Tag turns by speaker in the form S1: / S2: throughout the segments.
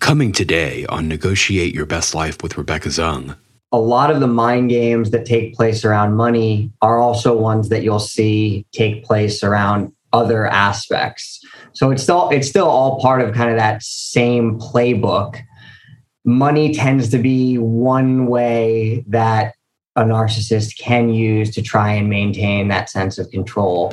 S1: Coming today on Negotiate Your Best Life with Rebecca Zung.
S2: A lot of the mind games that take place around money are also ones that you'll see take place around other aspects. So it's still it's still all part of kind of that same playbook. Money tends to be one way that a narcissist can use to try and maintain that sense of control.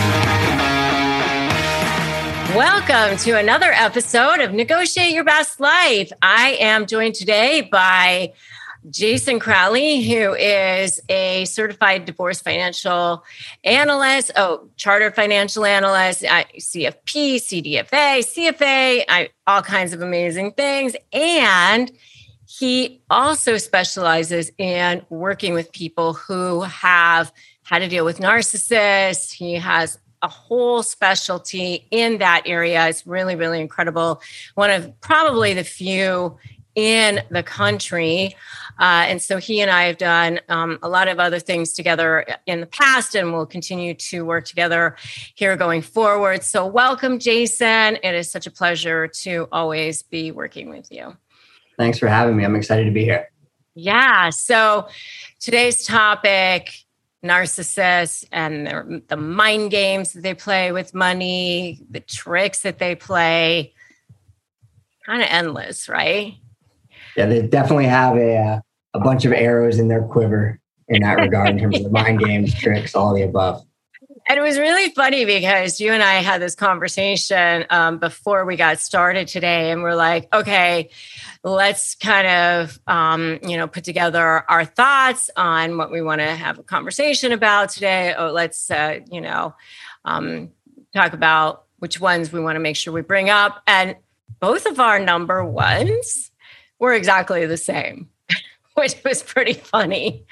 S3: Welcome to another episode of Negotiate Your Best Life. I am joined today by Jason Crowley, who is a certified divorce financial analyst, oh, chartered financial analyst, CFP, CDFA, CFA, I, all kinds of amazing things. And he also specializes in working with people who have had to deal with narcissists. He has a whole specialty in that area. It's really, really incredible. One of probably the few in the country. Uh, and so he and I have done um, a lot of other things together in the past and we'll continue to work together here going forward. So, welcome, Jason. It is such a pleasure to always be working with you.
S2: Thanks for having me. I'm excited to be here.
S3: Yeah. So, today's topic narcissists and the mind games that they play with money, the tricks that they play. Kind of endless, right?
S2: Yeah, they definitely have a uh, a bunch of arrows in their quiver in that regard, in terms of mind games, tricks, all the above.
S3: And it was really funny because you and I had this conversation um, before we got started today, and we're like, okay, let's kind of, um, you know, put together our thoughts on what we want to have a conversation about today. Oh, let's, uh, you know, um, talk about which ones we want to make sure we bring up. And both of our number ones were exactly the same. which was pretty funny.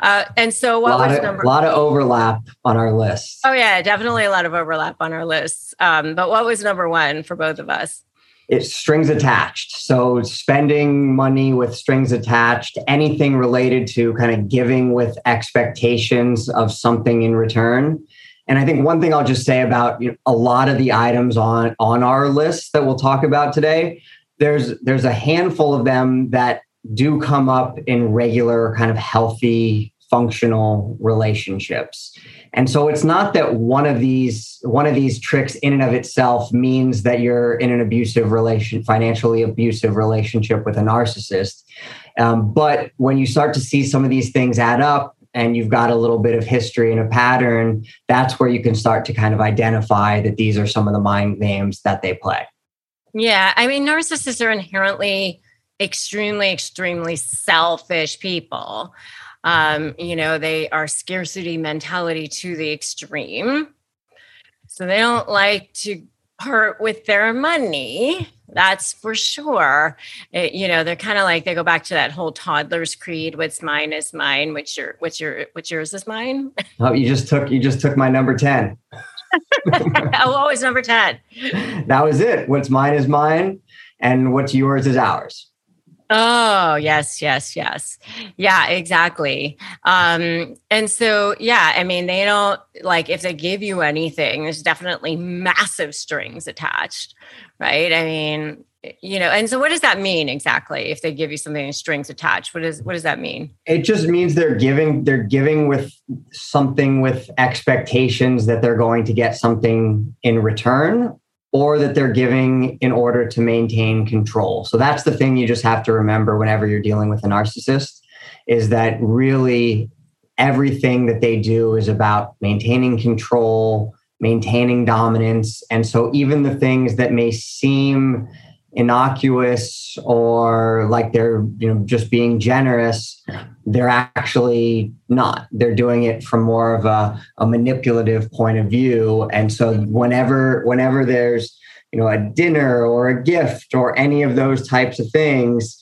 S3: Uh, and so, what was
S2: of,
S3: number?
S2: A lot of overlap on our list.
S3: Oh yeah, definitely a lot of overlap on our lists. Um, but what was number one for both of us?
S2: It's strings attached. So spending money with strings attached, anything related to kind of giving with expectations of something in return. And I think one thing I'll just say about you know, a lot of the items on on our list that we'll talk about today, there's there's a handful of them that do come up in regular kind of healthy functional relationships. And so it's not that one of these one of these tricks in and of itself means that you're in an abusive relation financially abusive relationship with a narcissist. Um, but when you start to see some of these things add up and you've got a little bit of history and a pattern that's where you can start to kind of identify that these are some of the mind games that they play.
S3: Yeah i mean narcissists are inherently extremely, extremely selfish people. Um, you know, they are scarcity mentality to the extreme. So they don't like to part with their money. That's for sure. It, you know, they're kind of like they go back to that whole toddler's creed. What's mine is mine. What's your what's your what's yours is mine.
S2: Oh, you just took you just took my number 10.
S3: oh, always number 10.
S2: That was it. What's mine is mine, and what's yours is ours.
S3: Oh, yes, yes, yes. Yeah, exactly. Um, and so, yeah, I mean, they don't like if they give you anything, there's definitely massive strings attached, right? I mean, you know and so what does that mean exactly if they give you something in strings attached what does what does that mean
S2: it just means they're giving they're giving with something with expectations that they're going to get something in return or that they're giving in order to maintain control. So that's the thing you just have to remember whenever you're dealing with a narcissist is that really everything that they do is about maintaining control maintaining dominance. And so even the things that may seem innocuous or like they're you know just being generous they're actually not. They're doing it from more of a, a manipulative point of view. And so whenever whenever there's you know a dinner or a gift or any of those types of things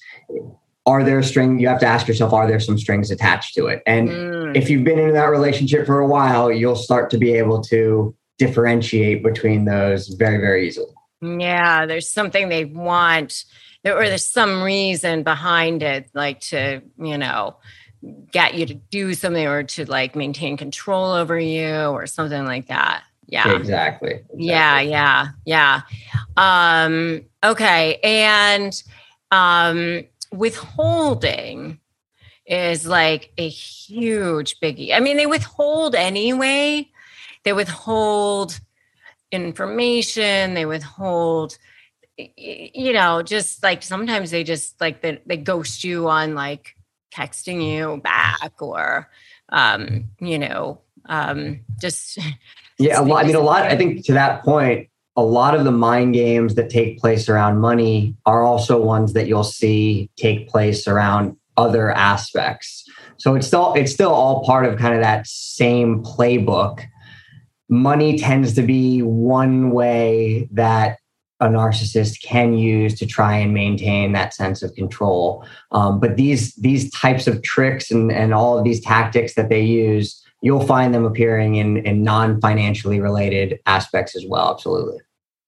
S2: are there string you have to ask yourself are there some strings attached to it? And mm. if you've been in that relationship for a while you'll start to be able to differentiate between those very very easily
S3: yeah, there's something they want, or there's some reason behind it, like to, you know, get you to do something or to like maintain control over you or something like that. Yeah.
S2: Exactly. exactly.
S3: Yeah, yeah, yeah. Um, okay. And um withholding is like a huge biggie. I mean, they withhold anyway. They withhold information they withhold you know just like sometimes they just like they, they ghost you on like texting you back or um you know um just
S2: yeah a lot i mean a lot i think to that point a lot of the mind games that take place around money are also ones that you'll see take place around other aspects. So it's still it's still all part of kind of that same playbook money tends to be one way that a narcissist can use to try and maintain that sense of control. Um, but these these types of tricks and, and all of these tactics that they use, you'll find them appearing in, in non financially related aspects as well. Absolutely.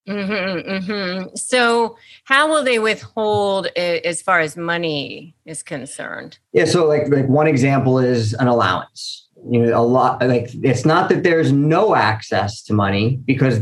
S3: Mm-hmm, mm-hmm. So, how will they withhold as far as money is concerned?
S2: Yeah. So, like, like one example is an allowance you know a lot like it's not that there's no access to money because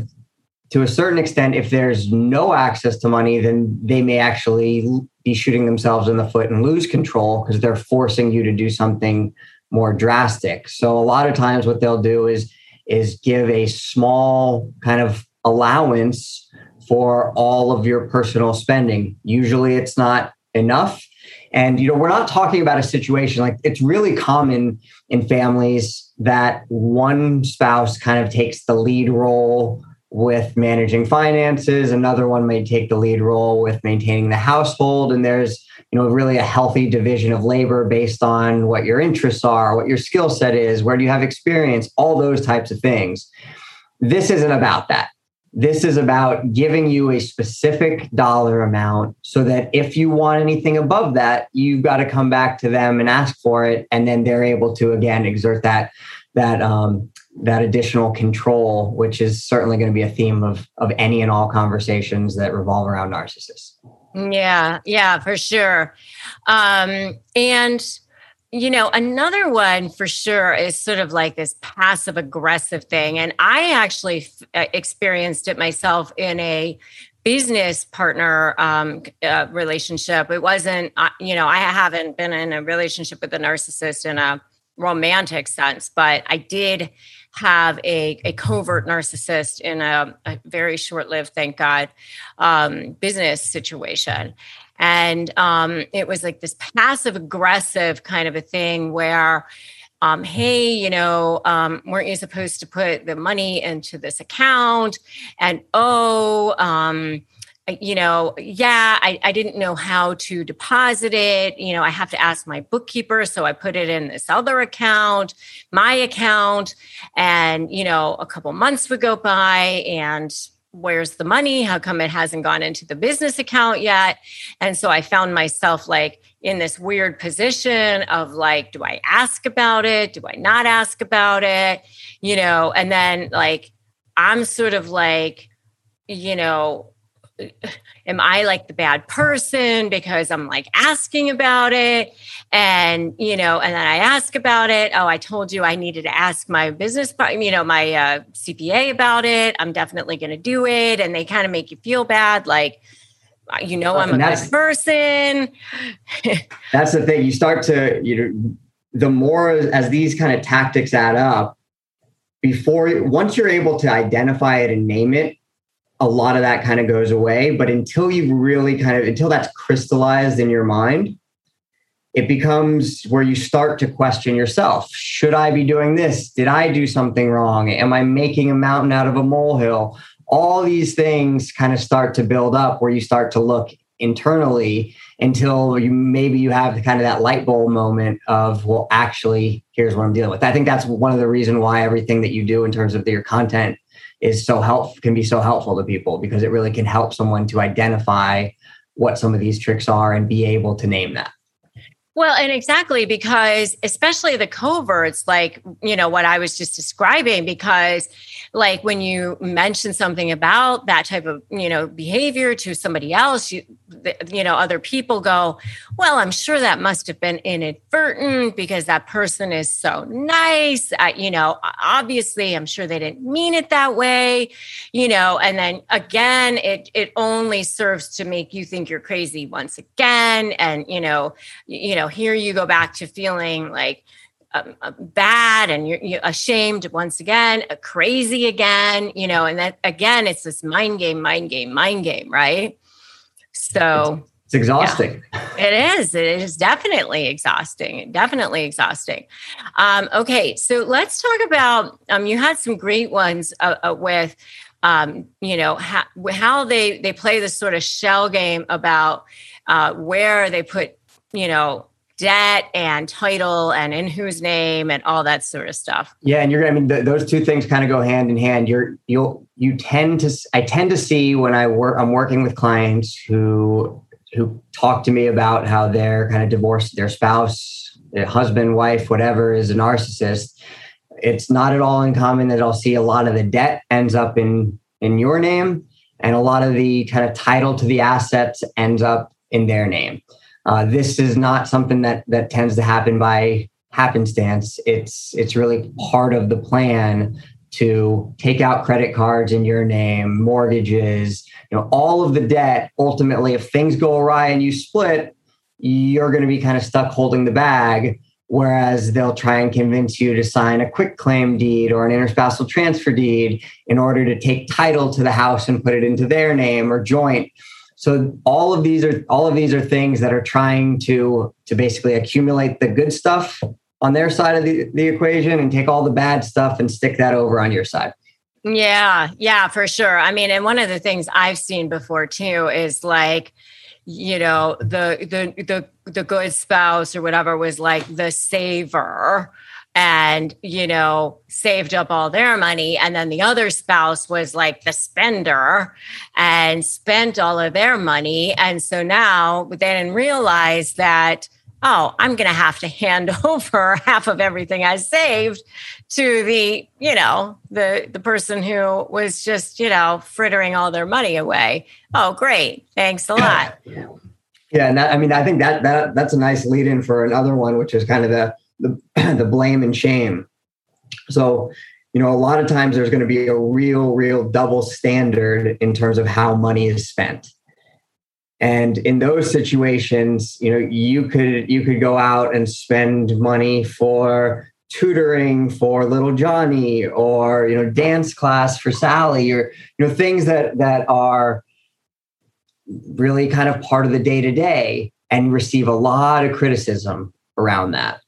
S2: to a certain extent if there's no access to money then they may actually be shooting themselves in the foot and lose control because they're forcing you to do something more drastic. So a lot of times what they'll do is is give a small kind of allowance for all of your personal spending. Usually it's not enough and you know, we're not talking about a situation like it's really common in families that one spouse kind of takes the lead role with managing finances, another one may take the lead role with maintaining the household and there's you know really a healthy division of labor based on what your interests are, what your skill set is, where do you have experience, all those types of things. This isn't about that. This is about giving you a specific dollar amount so that if you want anything above that, you've got to come back to them and ask for it. And then they're able to, again, exert that, that, um, that additional control, which is certainly going to be a theme of, of any and all conversations that revolve around narcissists.
S3: Yeah, yeah, for sure. Um, and you know, another one for sure is sort of like this passive aggressive thing. And I actually f- uh, experienced it myself in a business partner um, uh, relationship. It wasn't, uh, you know, I haven't been in a relationship with a narcissist in a romantic sense, but I did have a, a covert narcissist in a, a very short lived, thank God, um, business situation. And um, it was like this passive aggressive kind of a thing where, um, hey, you know, um, weren't you supposed to put the money into this account? And oh, um, you know, yeah, I, I didn't know how to deposit it. You know, I have to ask my bookkeeper. So I put it in this other account, my account. And, you know, a couple months would go by and where's the money? How come it hasn't gone into the business account yet? And so I found myself like in this weird position of like, do I ask about it? Do I not ask about it? You know, and then like, I'm sort of like, you know, am I like the bad person because I'm like asking about it? And, you know, and then I ask about it. Oh, I told you I needed to ask my business, you know, my uh, CPA about it. I'm definitely going to do it. And they kind of make you feel bad. Like, you know I'm a good person.
S2: that's the thing. You start to you know the more as these kind of tactics add up, before once you're able to identify it and name it, a lot of that kind of goes away. But until you really kind of until that's crystallized in your mind, it becomes where you start to question yourself. Should I be doing this? Did I do something wrong? Am I making a mountain out of a molehill? All these things kind of start to build up where you start to look internally until you maybe you have kind of that light bulb moment of well actually here's what i'm dealing with i think that's one of the reason why everything that you do in terms of your content is so helpful can be so helpful to people because it really can help someone to identify what some of these tricks are and be able to name that.
S3: Well, and exactly because, especially the coverts, like, you know, what I was just describing, because like when you mention something about that type of you know behavior to somebody else you you know other people go well i'm sure that must have been inadvertent because that person is so nice. You know obviously i'm sure they didn't mean it that way you know and then again it it only serves to make you think you're crazy once again. And you know you know here you go back to feeling like um, uh, bad and you're, you're, ashamed once again, uh, crazy again, you know, and that again, it's this mind game, mind game, mind game, right? So
S2: it's, it's exhausting.
S3: Yeah, it is. It is definitely exhausting. Definitely exhausting. Um, okay, so let's talk about. Um, you had some great ones uh, uh, with, um, you know, how, how they they play this sort of shell game about uh, where they put, you know, debt and title and in whose name and all that sort of stuff.
S2: Yeah, and you're I mean th- those two things kind of go hand in hand. You're you'll you tend to I tend to see when I work I'm working with clients who who talk to me about how they're kind of divorced their spouse, their husband, wife, whatever is a narcissist. It's not at all uncommon that I'll see a lot of the debt ends up in in your name and a lot of the kind of title to the assets ends up in their name. Uh, this is not something that that tends to happen by happenstance. It's it's really part of the plan to take out credit cards in your name, mortgages, you know, all of the debt. Ultimately, if things go awry and you split, you're going to be kind of stuck holding the bag. Whereas they'll try and convince you to sign a quitclaim deed or an interspousal transfer deed in order to take title to the house and put it into their name or joint. So all of these are all of these are things that are trying to to basically accumulate the good stuff on their side of the, the equation and take all the bad stuff and stick that over on your side.
S3: Yeah, yeah, for sure. I mean, and one of the things I've seen before too is like, you know, the the the the good spouse or whatever was like the saver and you know saved up all their money. And then the other spouse was like the spender and spent all of their money. And so now they didn't realize that oh i'm going to have to hand over half of everything i saved to the you know the the person who was just you know frittering all their money away. Oh great. Thanks a lot.
S2: Yeah and that, i mean i think that that that's a nice lead in for another one which is kind of the the, the blame and shame. So, you know, a lot of times there's going to be a real, real double standard in terms of how money is spent. And in those situations, you know, you could you could go out and spend money for tutoring for little Johnny or you know dance class for Sally or you know things that that are really kind of part of the day to day and receive a lot of criticism around that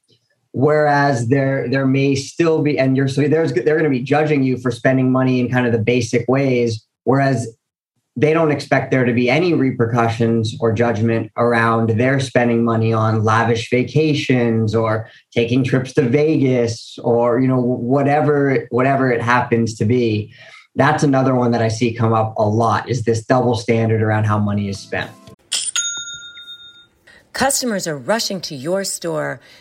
S2: whereas there there may still be and you're so there's they're going to be judging you for spending money in kind of the basic ways whereas they don't expect there to be any repercussions or judgment around their spending money on lavish vacations or taking trips to Vegas or you know whatever whatever it happens to be that's another one that I see come up a lot is this double standard around how money is spent
S3: Customers are rushing to your store.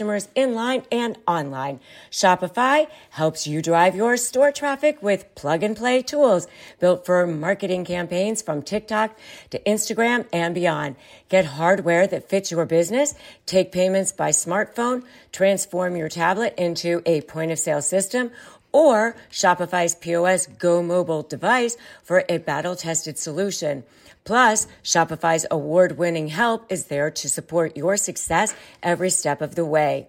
S3: in line and online. Shopify helps you drive your store traffic with plug and play tools built for marketing campaigns from TikTok to Instagram and beyond. Get hardware that fits your business. Take payments by smartphone. Transform your tablet into a point of sale system or Shopify's POS Go mobile device for a battle tested solution. Plus, Shopify's award winning help is there to support your success every step of the way.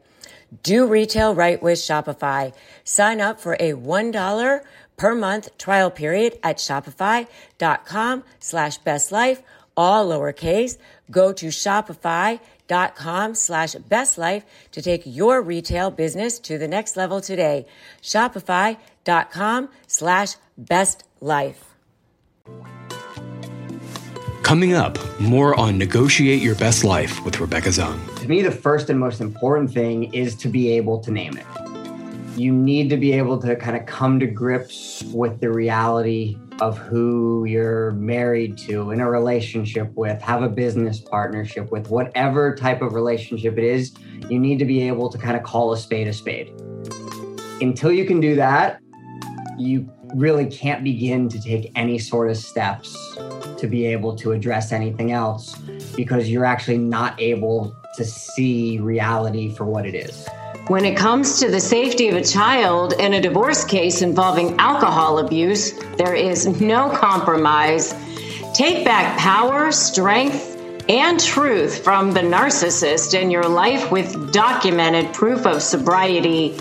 S3: Do retail right with Shopify. Sign up for a $1 per month trial period at shopify.com slash best life, all lowercase. Go to shopify.com slash best life to take your retail business to the next level today. Shopify.com slash best life.
S1: Coming up, more on Negotiate Your Best Life with Rebecca Zung.
S2: To me, the first and most important thing is to be able to name it. You need to be able to kind of come to grips with the reality of who you're married to, in a relationship with, have a business partnership with, whatever type of relationship it is, you need to be able to kind of call a spade a spade. Until you can do that, you really can't begin to take any sort of steps to be able to address anything else because you're actually not able to see reality for what it is.
S3: When it comes to the safety of a child in a divorce case involving alcohol abuse, there is no compromise. Take back power, strength, and truth from the narcissist in your life with documented proof of sobriety.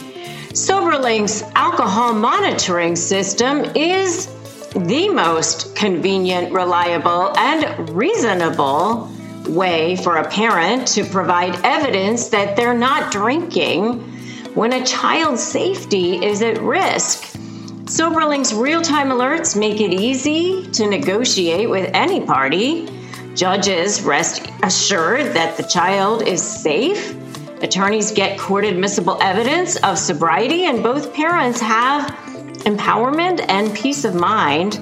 S3: SoberLink's alcohol monitoring system is the most convenient, reliable, and reasonable way for a parent to provide evidence that they're not drinking when a child's safety is at risk. SoberLink's real time alerts make it easy to negotiate with any party. Judges rest assured that the child is safe Attorneys get court admissible evidence of sobriety, and both parents have empowerment and peace of mind.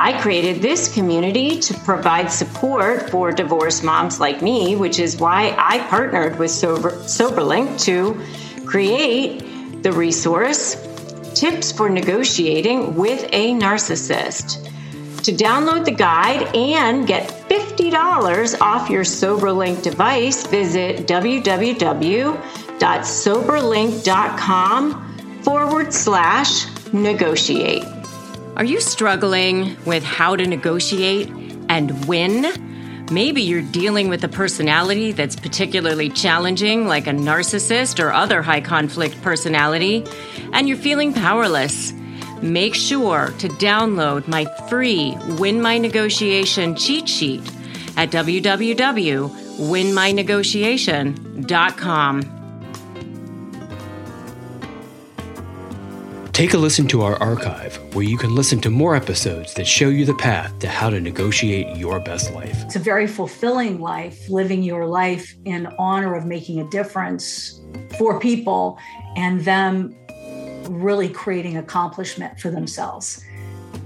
S3: I created this community to provide support for divorced moms like me, which is why I partnered with Sober, SoberLink to create the resource Tips for Negotiating with a Narcissist. To download the guide and get $50 off your SoberLink device, visit www.soberlink.com forward slash negotiate. Are you struggling with how to negotiate and win? Maybe you're dealing with a personality that's particularly challenging, like a narcissist or other high conflict personality, and you're feeling powerless. Make sure to download my free Win My Negotiation cheat sheet at www.winmynegotiation.com.
S1: Take a listen to our archive where you can listen to more episodes that show you the path to how to negotiate your best life.
S4: It's a very fulfilling life, living your life in honor of making a difference for people and them really creating accomplishment for themselves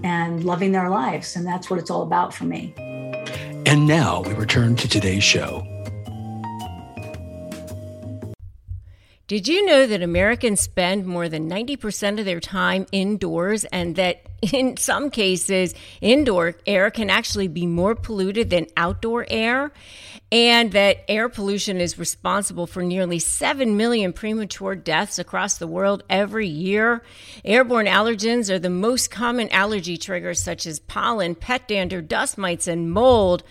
S4: and loving their lives. And that's what it's all about for me.
S1: And now we return to today's show.
S3: Did you know that Americans spend more than 90% of their time indoors and that in some cases, indoor air can actually be more polluted than outdoor air? and that air pollution is responsible for nearly 7 million premature deaths across the world every year. Airborne allergens are the most common allergy triggers, such as pollen, pet dander, dust mites, and mold.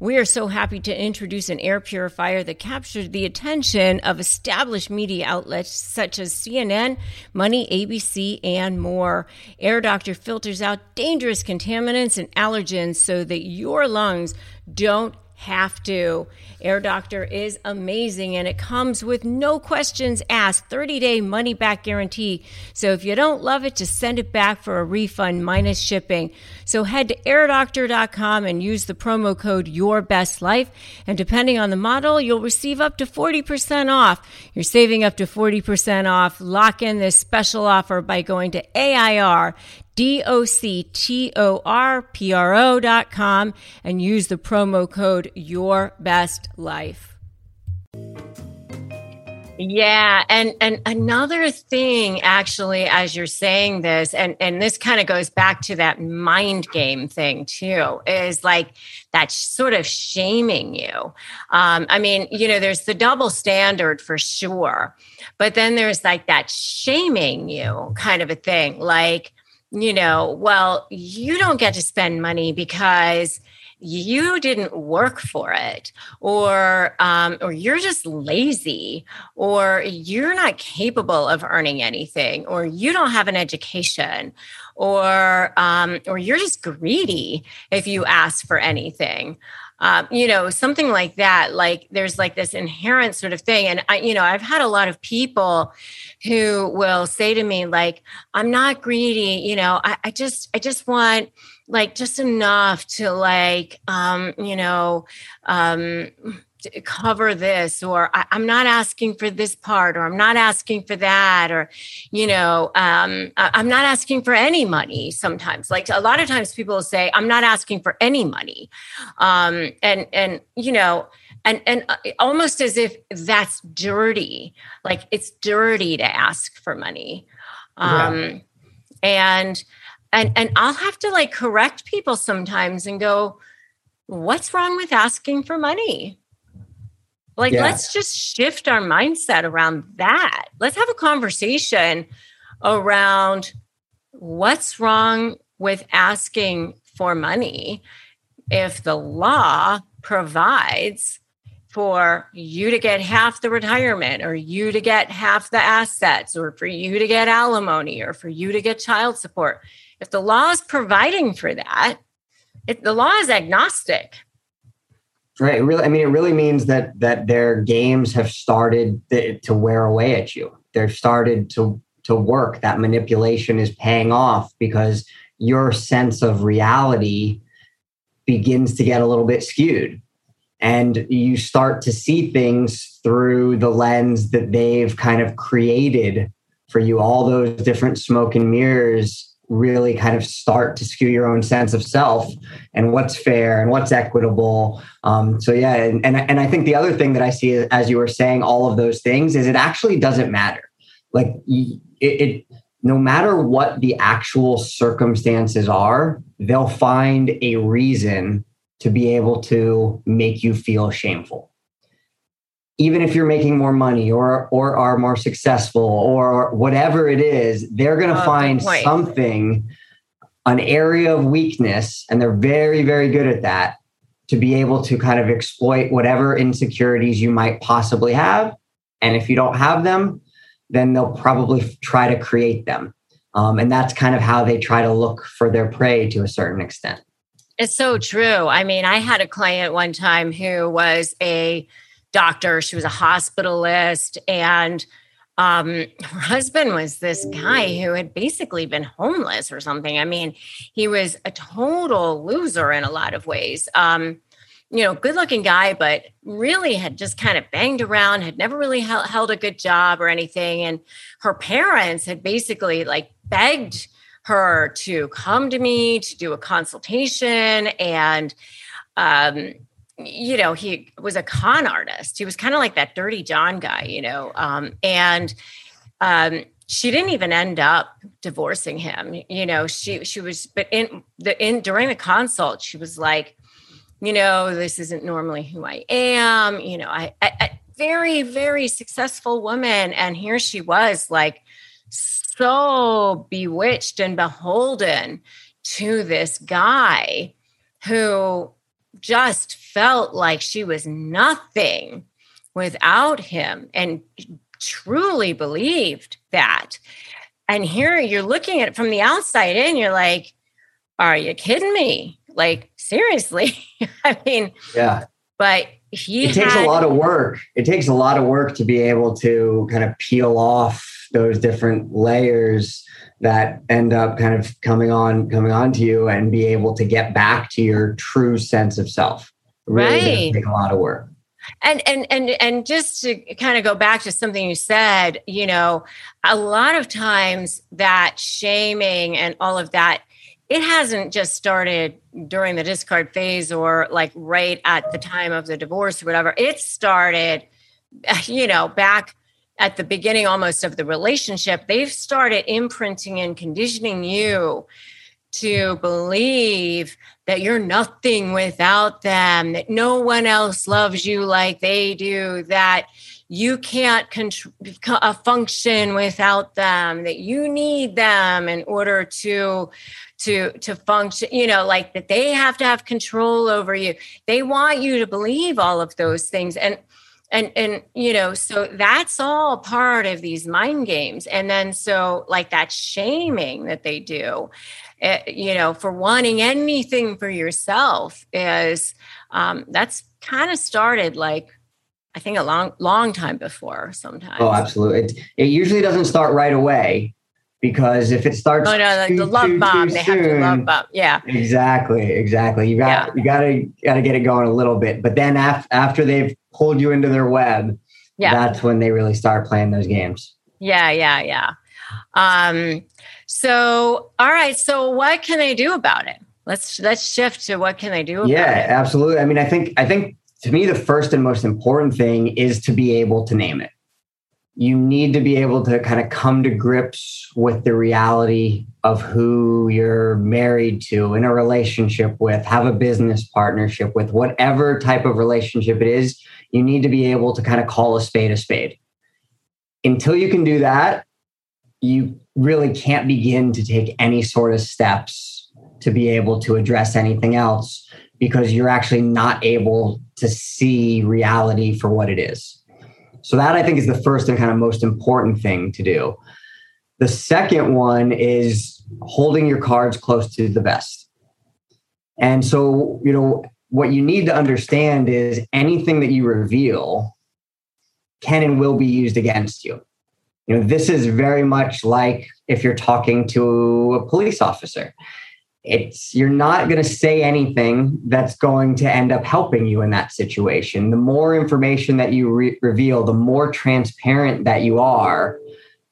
S3: We are so happy to introduce an air purifier that captured the attention of established media outlets such as CNN, Money, ABC, and more. Air Doctor filters out dangerous contaminants and allergens so that your lungs don't have to. Air Doctor is amazing and it comes with no questions asked, 30 day money back guarantee. So if you don't love it, just send it back for a refund minus shipping. So head to airdoctor.com and use the promo code Your Best Life. And depending on the model, you'll receive up to 40% off. You're saving up to 40% off. Lock in this special offer by going to AIR D-O-C-T-O-R-P-R-O dot com and use the promo code Your Best Life. Yeah, and and another thing actually as you're saying this and and this kind of goes back to that mind game thing too is like that sort of shaming you. Um I mean, you know, there's the double standard for sure. But then there's like that shaming you kind of a thing like you know, well, you don't get to spend money because you didn't work for it or um, or you're just lazy or you're not capable of earning anything or you don't have an education or um, or you're just greedy if you ask for anything um, you know something like that like there's like this inherent sort of thing. And i you know i've had a lot of people who will say to me like i'm not greedy you know i, I just i just want like just enough to like um you know um cover this or I, am not asking for this part or i'm not asking for that or you know um, I, i'm not asking for any money sometimes. Like a lot of times people will say i'm not asking for any money. Um, and and you know and and uh, almost as if that's dirty. Like it's dirty to ask for money. Um, yeah. and and and i'll have to like correct people sometimes and go what's wrong with asking for money like, yeah. let's just shift our mindset around that. Let's have a conversation around what's wrong with asking for money if the law provides for you to get half the retirement or you to get half the assets or for you to get alimony or for you to get child support. If the law is providing for that, if the law is agnostic.
S2: Right. Really, I mean, it really means that that their games have started to wear away at you. They've started to to work. That manipulation is paying off because your sense of reality begins to get a little bit skewed, and you start to see things through the lens that they've kind of created for you. All those different smoke and mirrors really kind of start to skew your own sense of self and what's fair and what's equitable. Um, so yeah, and, and and I think the other thing that I see as you were saying all of those things is it actually doesn't matter. Like it, it no matter what the actual circumstances are, they'll find a reason to be able to make you feel shameful even if you're making more money or or are more successful or whatever it is they're going to oh, find something an area of weakness and they're very very good at that to be able to kind of exploit whatever insecurities you might possibly have. And if you don't have them then they'll probably try to create them. Um, and that's kind of how they try to look for their prey to a certain extent.
S3: It's so true. I mean i had a client one time who was a doctor. She was a hospitalist. And um, her husband was this guy who had basically been homeless or something. I mean, he was a total loser in a lot of ways. Um, you know, good looking guy, but really had just kind of banged around, had never really held, held a good job or anything. And her parents had basically like begged her to come to me to do a consultation and um, you know, he was a con artist. He was kind of like that dirty John guy, you know. Um, and um, she didn't even end up divorcing him. You know, she she was, but in the in during the consult, she was like, you know, this isn't normally who I am. You know, I, I, I very very successful woman, and here she was like so bewitched and beholden to this guy who just felt like she was nothing without him and truly believed that. And here you're looking at it from the outside in, you're like, are you kidding me? Like, seriously? I mean,
S2: yeah.
S3: but he
S2: it takes
S3: had,
S2: a lot of work. It takes a lot of work to be able to kind of peel off those different layers that end up kind of coming on coming on to you and be able to get back to your true sense of self. Really
S3: Right.
S2: take a lot of work.
S3: and and and and just to kind of go back to something you said you know a lot of times that shaming and all of that it hasn't just started during the discard phase or like right at the time of the divorce or whatever it started you know back at the beginning almost of the relationship they've started imprinting and conditioning you to believe that you're nothing without them, that no one else loves you like they do, that you can't contr- uh, function without them, that you need them in order to to to function you know like that they have to have control over you. They want you to believe all of those things. And and and you know so that's all part of these mind games. And then so like that shaming that they do eh, you know for wanting anything for yourself is um, that's kind of started like i think a long long time before sometimes.
S2: Oh, absolutely. It, it usually doesn't start right away because if it starts,
S3: oh no like
S2: too,
S3: the love
S2: too,
S3: bomb
S2: too
S3: they have to love
S2: soon-
S3: bomb yeah
S2: Exactly, exactly. You got you got to got to get it going a little bit, but then af- after they've pulled you into their web,
S3: Yeah.
S2: that's when they really start playing those games.
S3: Yeah, yeah, yeah. Um, so all right, so what can they do about it? Let's let's shift to what can they do about
S2: Yeah,
S3: it.
S2: absolutely. I mean, I think I think to me the first and most important thing is to be able to name it. You need to be able to kind of come to grips with the reality of who you're married to, in a relationship with, have a business partnership with, whatever type of relationship it is. You need to be able to kind of call a spade a spade. Until you can do that, you really can't begin to take any sort of steps to be able to address anything else because you're actually not able to see reality for what it is. So, that I think is the first and kind of most important thing to do. The second one is holding your cards close to the vest. And so, you know, what you need to understand is anything that you reveal can and will be used against you. You know, this is very much like if you're talking to a police officer it's you're not going to say anything that's going to end up helping you in that situation. The more information that you re- reveal the more transparent that you are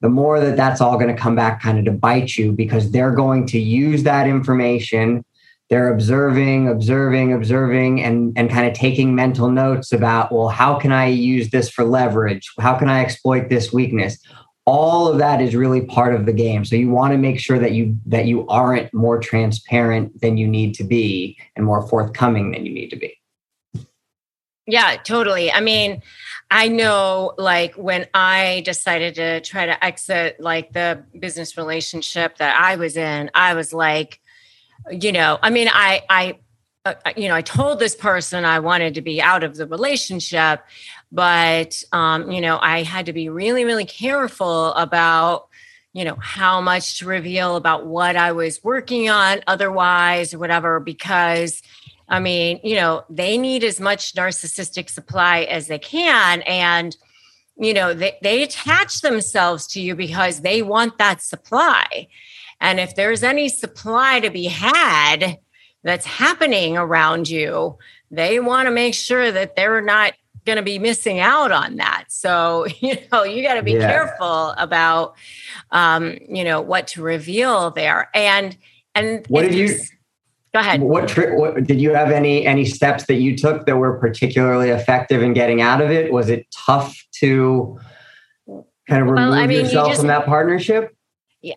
S2: the more that that's all going to come back kind of to bite you because they're going to use that information. They're observing observing observing and and kind of taking mental notes about well how can i use this for leverage? How can i exploit this weakness all of that is really part of the game so you want to make sure that you that you aren't more transparent than you need to be and more forthcoming than you need to be
S3: Yeah, totally. I mean, I know like when I decided to try to exit like the business relationship that I was in, I was like, you know, I mean, I, I, uh, you know, I told this person I wanted to be out of the relationship, but, um, you know, I had to be really, really careful about, you know, how much to reveal about what I was working on otherwise or whatever, because I mean, you know, they need as much narcissistic supply as they can. And, you know, they, they attach themselves to you because they want that supply. And if there's any supply to be had that's happening around you, they want to make sure that they're not going to be missing out on that. So, you know, you got to be
S2: Yeah.
S3: careful about, um, you know, what to reveal there. And, and
S2: What did you-
S3: go ahead?
S2: what, tri- what did you have any any steps that you took that were particularly effective in getting out of it was it tough to kind of remove
S3: Well, I mean, you
S2: yourself
S3: just-
S2: from that partnership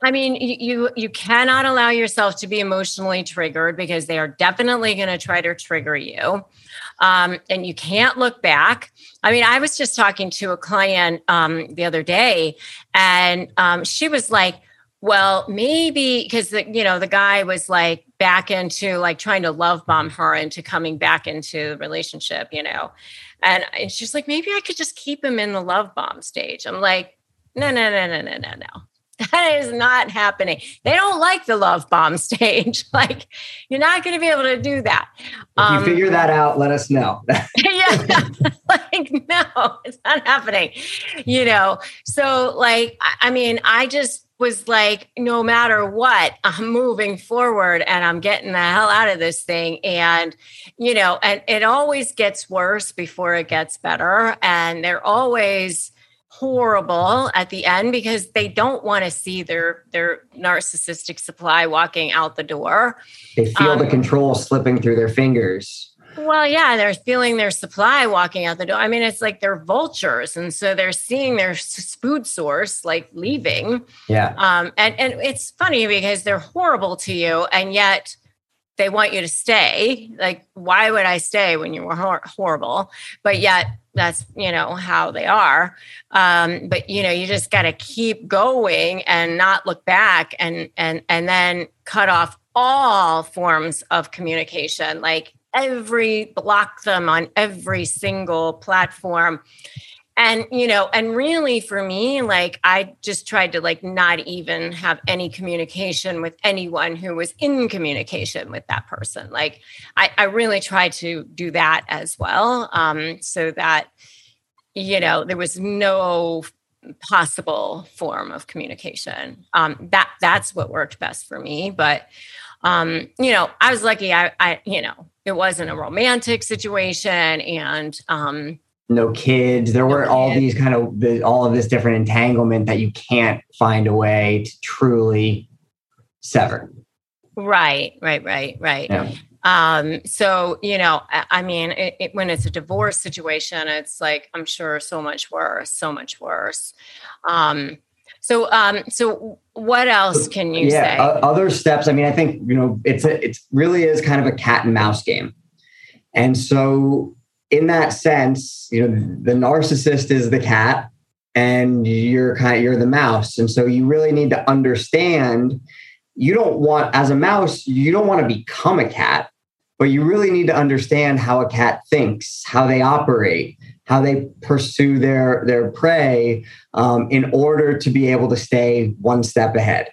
S3: I mean, you you- cannot allow yourself to be emotionally triggered because they are definitely going to try to trigger you, um, and you can't look back. I mean, I was just talking to a client um, the other day, and um, she was like, "Well, maybe because the you know the guy was like back into like trying to love bomb her into coming back into the relationship, you know." And, and she's like, maybe I could just keep him in the love bomb stage. I'm like, no, no, no, no, no, no, no That is not happening. They don't like the love bomb stage. Like, you're not going to be able to do that.
S2: If um, you figure that out, let us know.
S3: yeah. like, no, it's not happening. You know, so like, I mean, I just, was like, no matter what, I'm moving forward and I'm getting the hell out of this thing. And, you know, and it always gets worse before it gets better. And they're always, horrible at the end because they don't want to see their their narcissistic supply walking out the door.
S2: They feel um, the control slipping through their fingers.
S3: Well, yeah, they're feeling their supply walking out the door. I mean, it's like they're vultures, and so they're seeing their food source like leaving.
S2: Yeah.
S3: Um, and and it's funny because they're horrible to you, and yet they want you to stay. Like, why would I stay when you were hor- horrible? But yet that's you know how they are. Um, but you know you just got to keep going and not look back and and and then cut off all forms of communication like every block them on every single platform and you know and really for me like i just tried to like not even have any communication with anyone who was in communication with that person. Like i, I really tried to do that as well um, so that you know there was no possible form of communication. Um, that that's what worked best for me but um, you know i was lucky i i you know it wasn't a romantic situation and um
S2: no kids. There were all these kind of the, all of this different entanglement that you can't find a way to truly sever.
S3: Right, right, right, right. Yeah. Um, so you know, I, I mean, it, it, when it's a divorce situation, it's like I'm sure so much worse, so much worse. Um, so, um, so what else can you yeah, say?
S2: Uh, other steps. I mean, I think you know, it's a, it's really is kind of a cat and mouse game, and so in that sense, you know, the narcissist is the cat and you're kind of, you're the mouse. And so you really need to understand you don't want as a mouse, you don't want to become a cat, but you really need to understand how a cat thinks, how they operate, how they pursue their their prey um, in order to be able to stay one step ahead.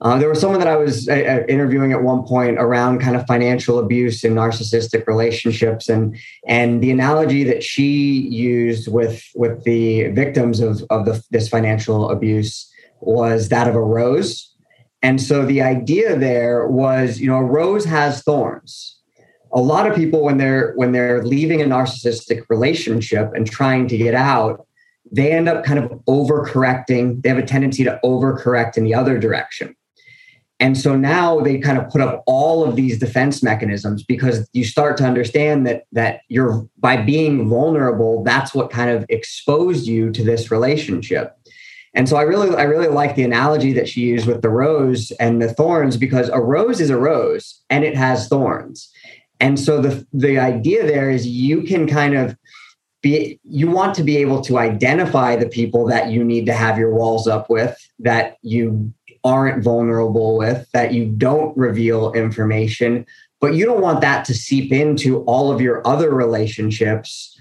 S2: Uh, there was someone that I was uh, uh, interviewing at one point around kind of financial abuse and narcissistic relationships, and and the analogy that she used with with the victims of of the, this financial abuse was that of a rose. And so the idea there was, you know, a rose has thorns. A lot of people when they're when they're leaving a narcissistic relationship and trying to get out, they end up kind of overcorrecting. They have a tendency to overcorrect in the other direction. And so now they kind of put up all of these defense mechanisms because you start to understand that that you're by being vulnerable, that's what kind of exposed you to this relationship. And so I really I really like the analogy that she used with the rose and the thorns because a rose is a rose and it has thorns. And so the the idea there is you can kind of be you want to be able to identify the people that you need to have your walls up with that you aren't vulnerable with, that you don't reveal information, but you don't want that to seep into all of your other relationships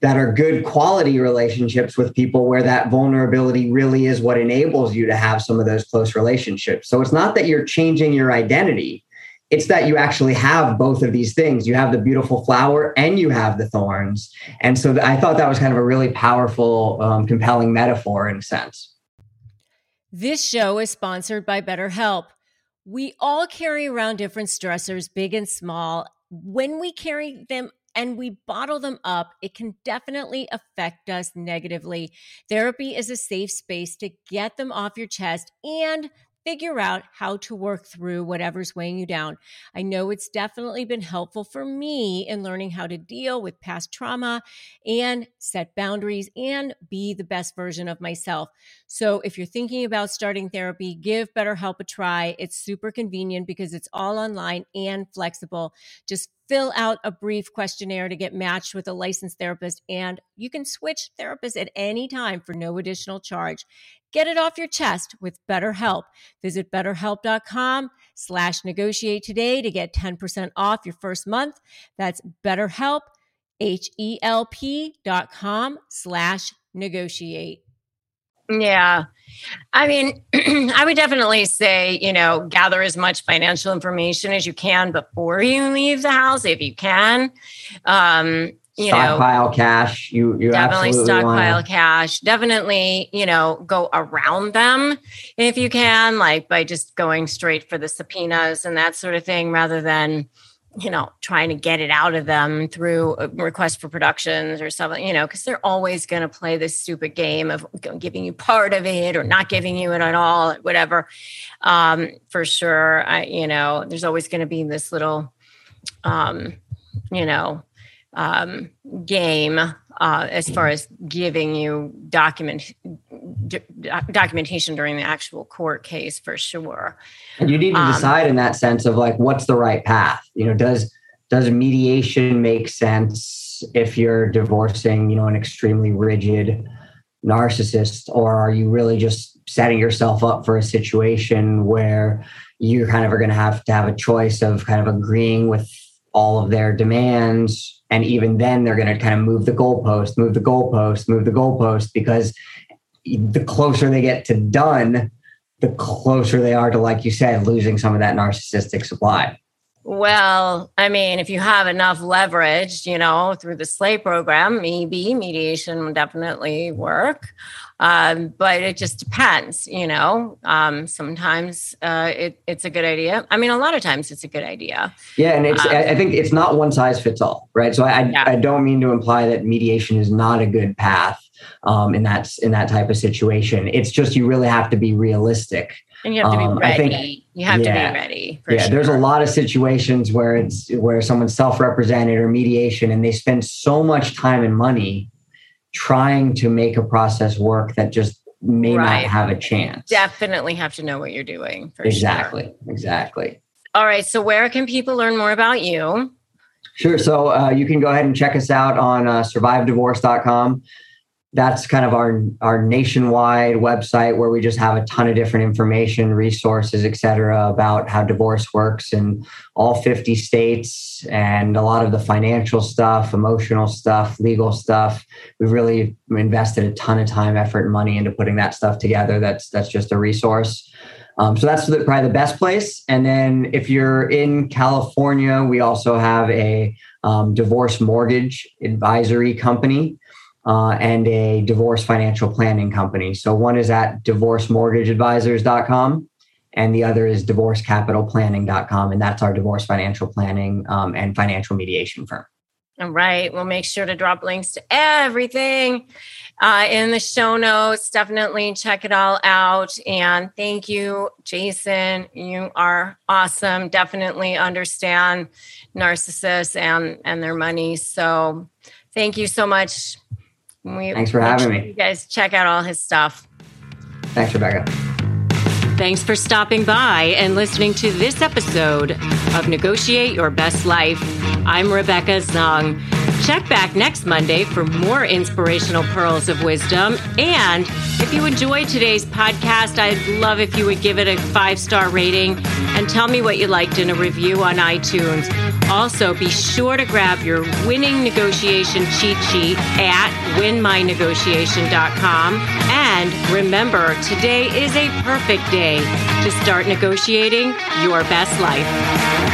S2: that are good quality relationships with people where that vulnerability really is what enables you to have some of those close relationships. So it's not that you're changing your identity. It's that you actually have both of these things. You have the beautiful flower and you have the thorns. And so I thought that was kind of a really powerful, um, compelling metaphor in a sense.
S3: This show is sponsored by BetterHelp. We all carry around different stressors, big and small. When we carry them and we bottle them up, it can definitely affect us negatively. Therapy is a safe space to get them off your chest and figure out how to work through whatever's weighing you down. I know it's definitely been helpful for me in learning how to deal with past trauma and set boundaries and be the best version of myself. So if you're thinking about starting therapy, give BetterHelp a try. It's super convenient because it's all online and flexible. Just fill out a brief questionnaire to get matched with a licensed therapist and you can switch therapists at any time for no additional charge. Get it off your chest with BetterHelp. Visit betterhelp.com slash negotiate today to get 10% off your first month. That's betterhelp, H-E-L-P dot com slash negotiate. Yeah. I mean, I would definitely say, you know, gather as much financial information as you can before you leave the house, if you can. Um, you
S2: stockpile know, cash. You you
S3: definitely stockpile
S2: wanna...
S3: cash. Definitely, you know, go around them if you can, like by just going straight for the subpoenas and that sort of thing, rather than you know, trying to get it out of them through a request for productions or something, you know, because they're always going to play this stupid game of giving you part of it or not giving you it at all, whatever. Um, for sure, I, you know, there's always going to be this little, um, you know, um, game uh, as far as giving you document d- documentation during the actual court case for sure.
S2: And you need to um, decide in that sense of like what's the right path. You know, does does mediation make sense if you're divorcing, you know, an extremely rigid narcissist, or are you really just setting yourself up for a situation where you kind of are going to have to have a choice of kind of agreeing with all of their demands and even then, they're going to kind of move the goalpost, move the goalpost, move the goalpost, because the closer they get to done, the closer they are to, like you said, losing some of that narcissistic supply.
S3: Well, I mean, if you have enough leverage, you know, through the SLAY program, maybe mediation would definitely work. Um, but it just depends, you know. Um, sometimes uh, it, it's a good idea. I mean, a lot of times it's a good idea.
S2: Yeah, and it's um, I think it's not one size fits all, right? So I yeah. I don't mean to imply that mediation is not a good path um, in that in that type of situation. It's just you really have to be realistic.
S3: And you have to be um, ready. Think, you have yeah, to be ready.
S2: yeah,
S3: sure.
S2: there's a lot of situations where it's where someone's self-represented or mediation, and they spend so much time and money trying to make a process work that just may right. not have a chance.
S3: Definitely have to know what you're doing.
S2: exactly.
S3: Sure.
S2: Exactly.
S3: All right. So, where can people learn more about you?
S2: Sure. So, uh, you can go ahead and check us out on uh, survivedivorce.com that's kind of our our nationwide website where we just have a ton of different information resources et cetera about how divorce works in all 50 states and a lot of the financial stuff emotional stuff legal stuff. We've really invested a ton of time effort and money into putting that stuff together. That's that's just a resource. Um, so that's the, probably the best place. And then if you're in california we also have a um, divorce mortgage advisory company uh, and a divorce financial planning company. So one is at divorcemortgageadvisors.com and the other is divorcecapitalplanning.com. And that's our divorce financial planning um, and financial mediation firm.
S3: All right. We'll make sure to drop links to everything uh, in the show notes. Definitely check it all out. And thank you, Jason. You are awesome. Definitely understand narcissists and, and their money. So thank you so much
S2: we, Thanks for having me.
S3: You guys check out all his stuff.
S2: Thanks, Rebecca.
S3: Thanks for stopping by and listening to this episode of Negotiate Your Best Life. I'm Rebecca Zung. Check back next Monday for more inspirational pearls of wisdom. And if you enjoyed today's podcast, I'd love if you would give it a five star rating and tell me what you liked in a review on iTunes. Also, be sure to grab your winning negotiation cheat sheet at winmynegotiation.com. And remember, today is a perfect day to start negotiating your best life.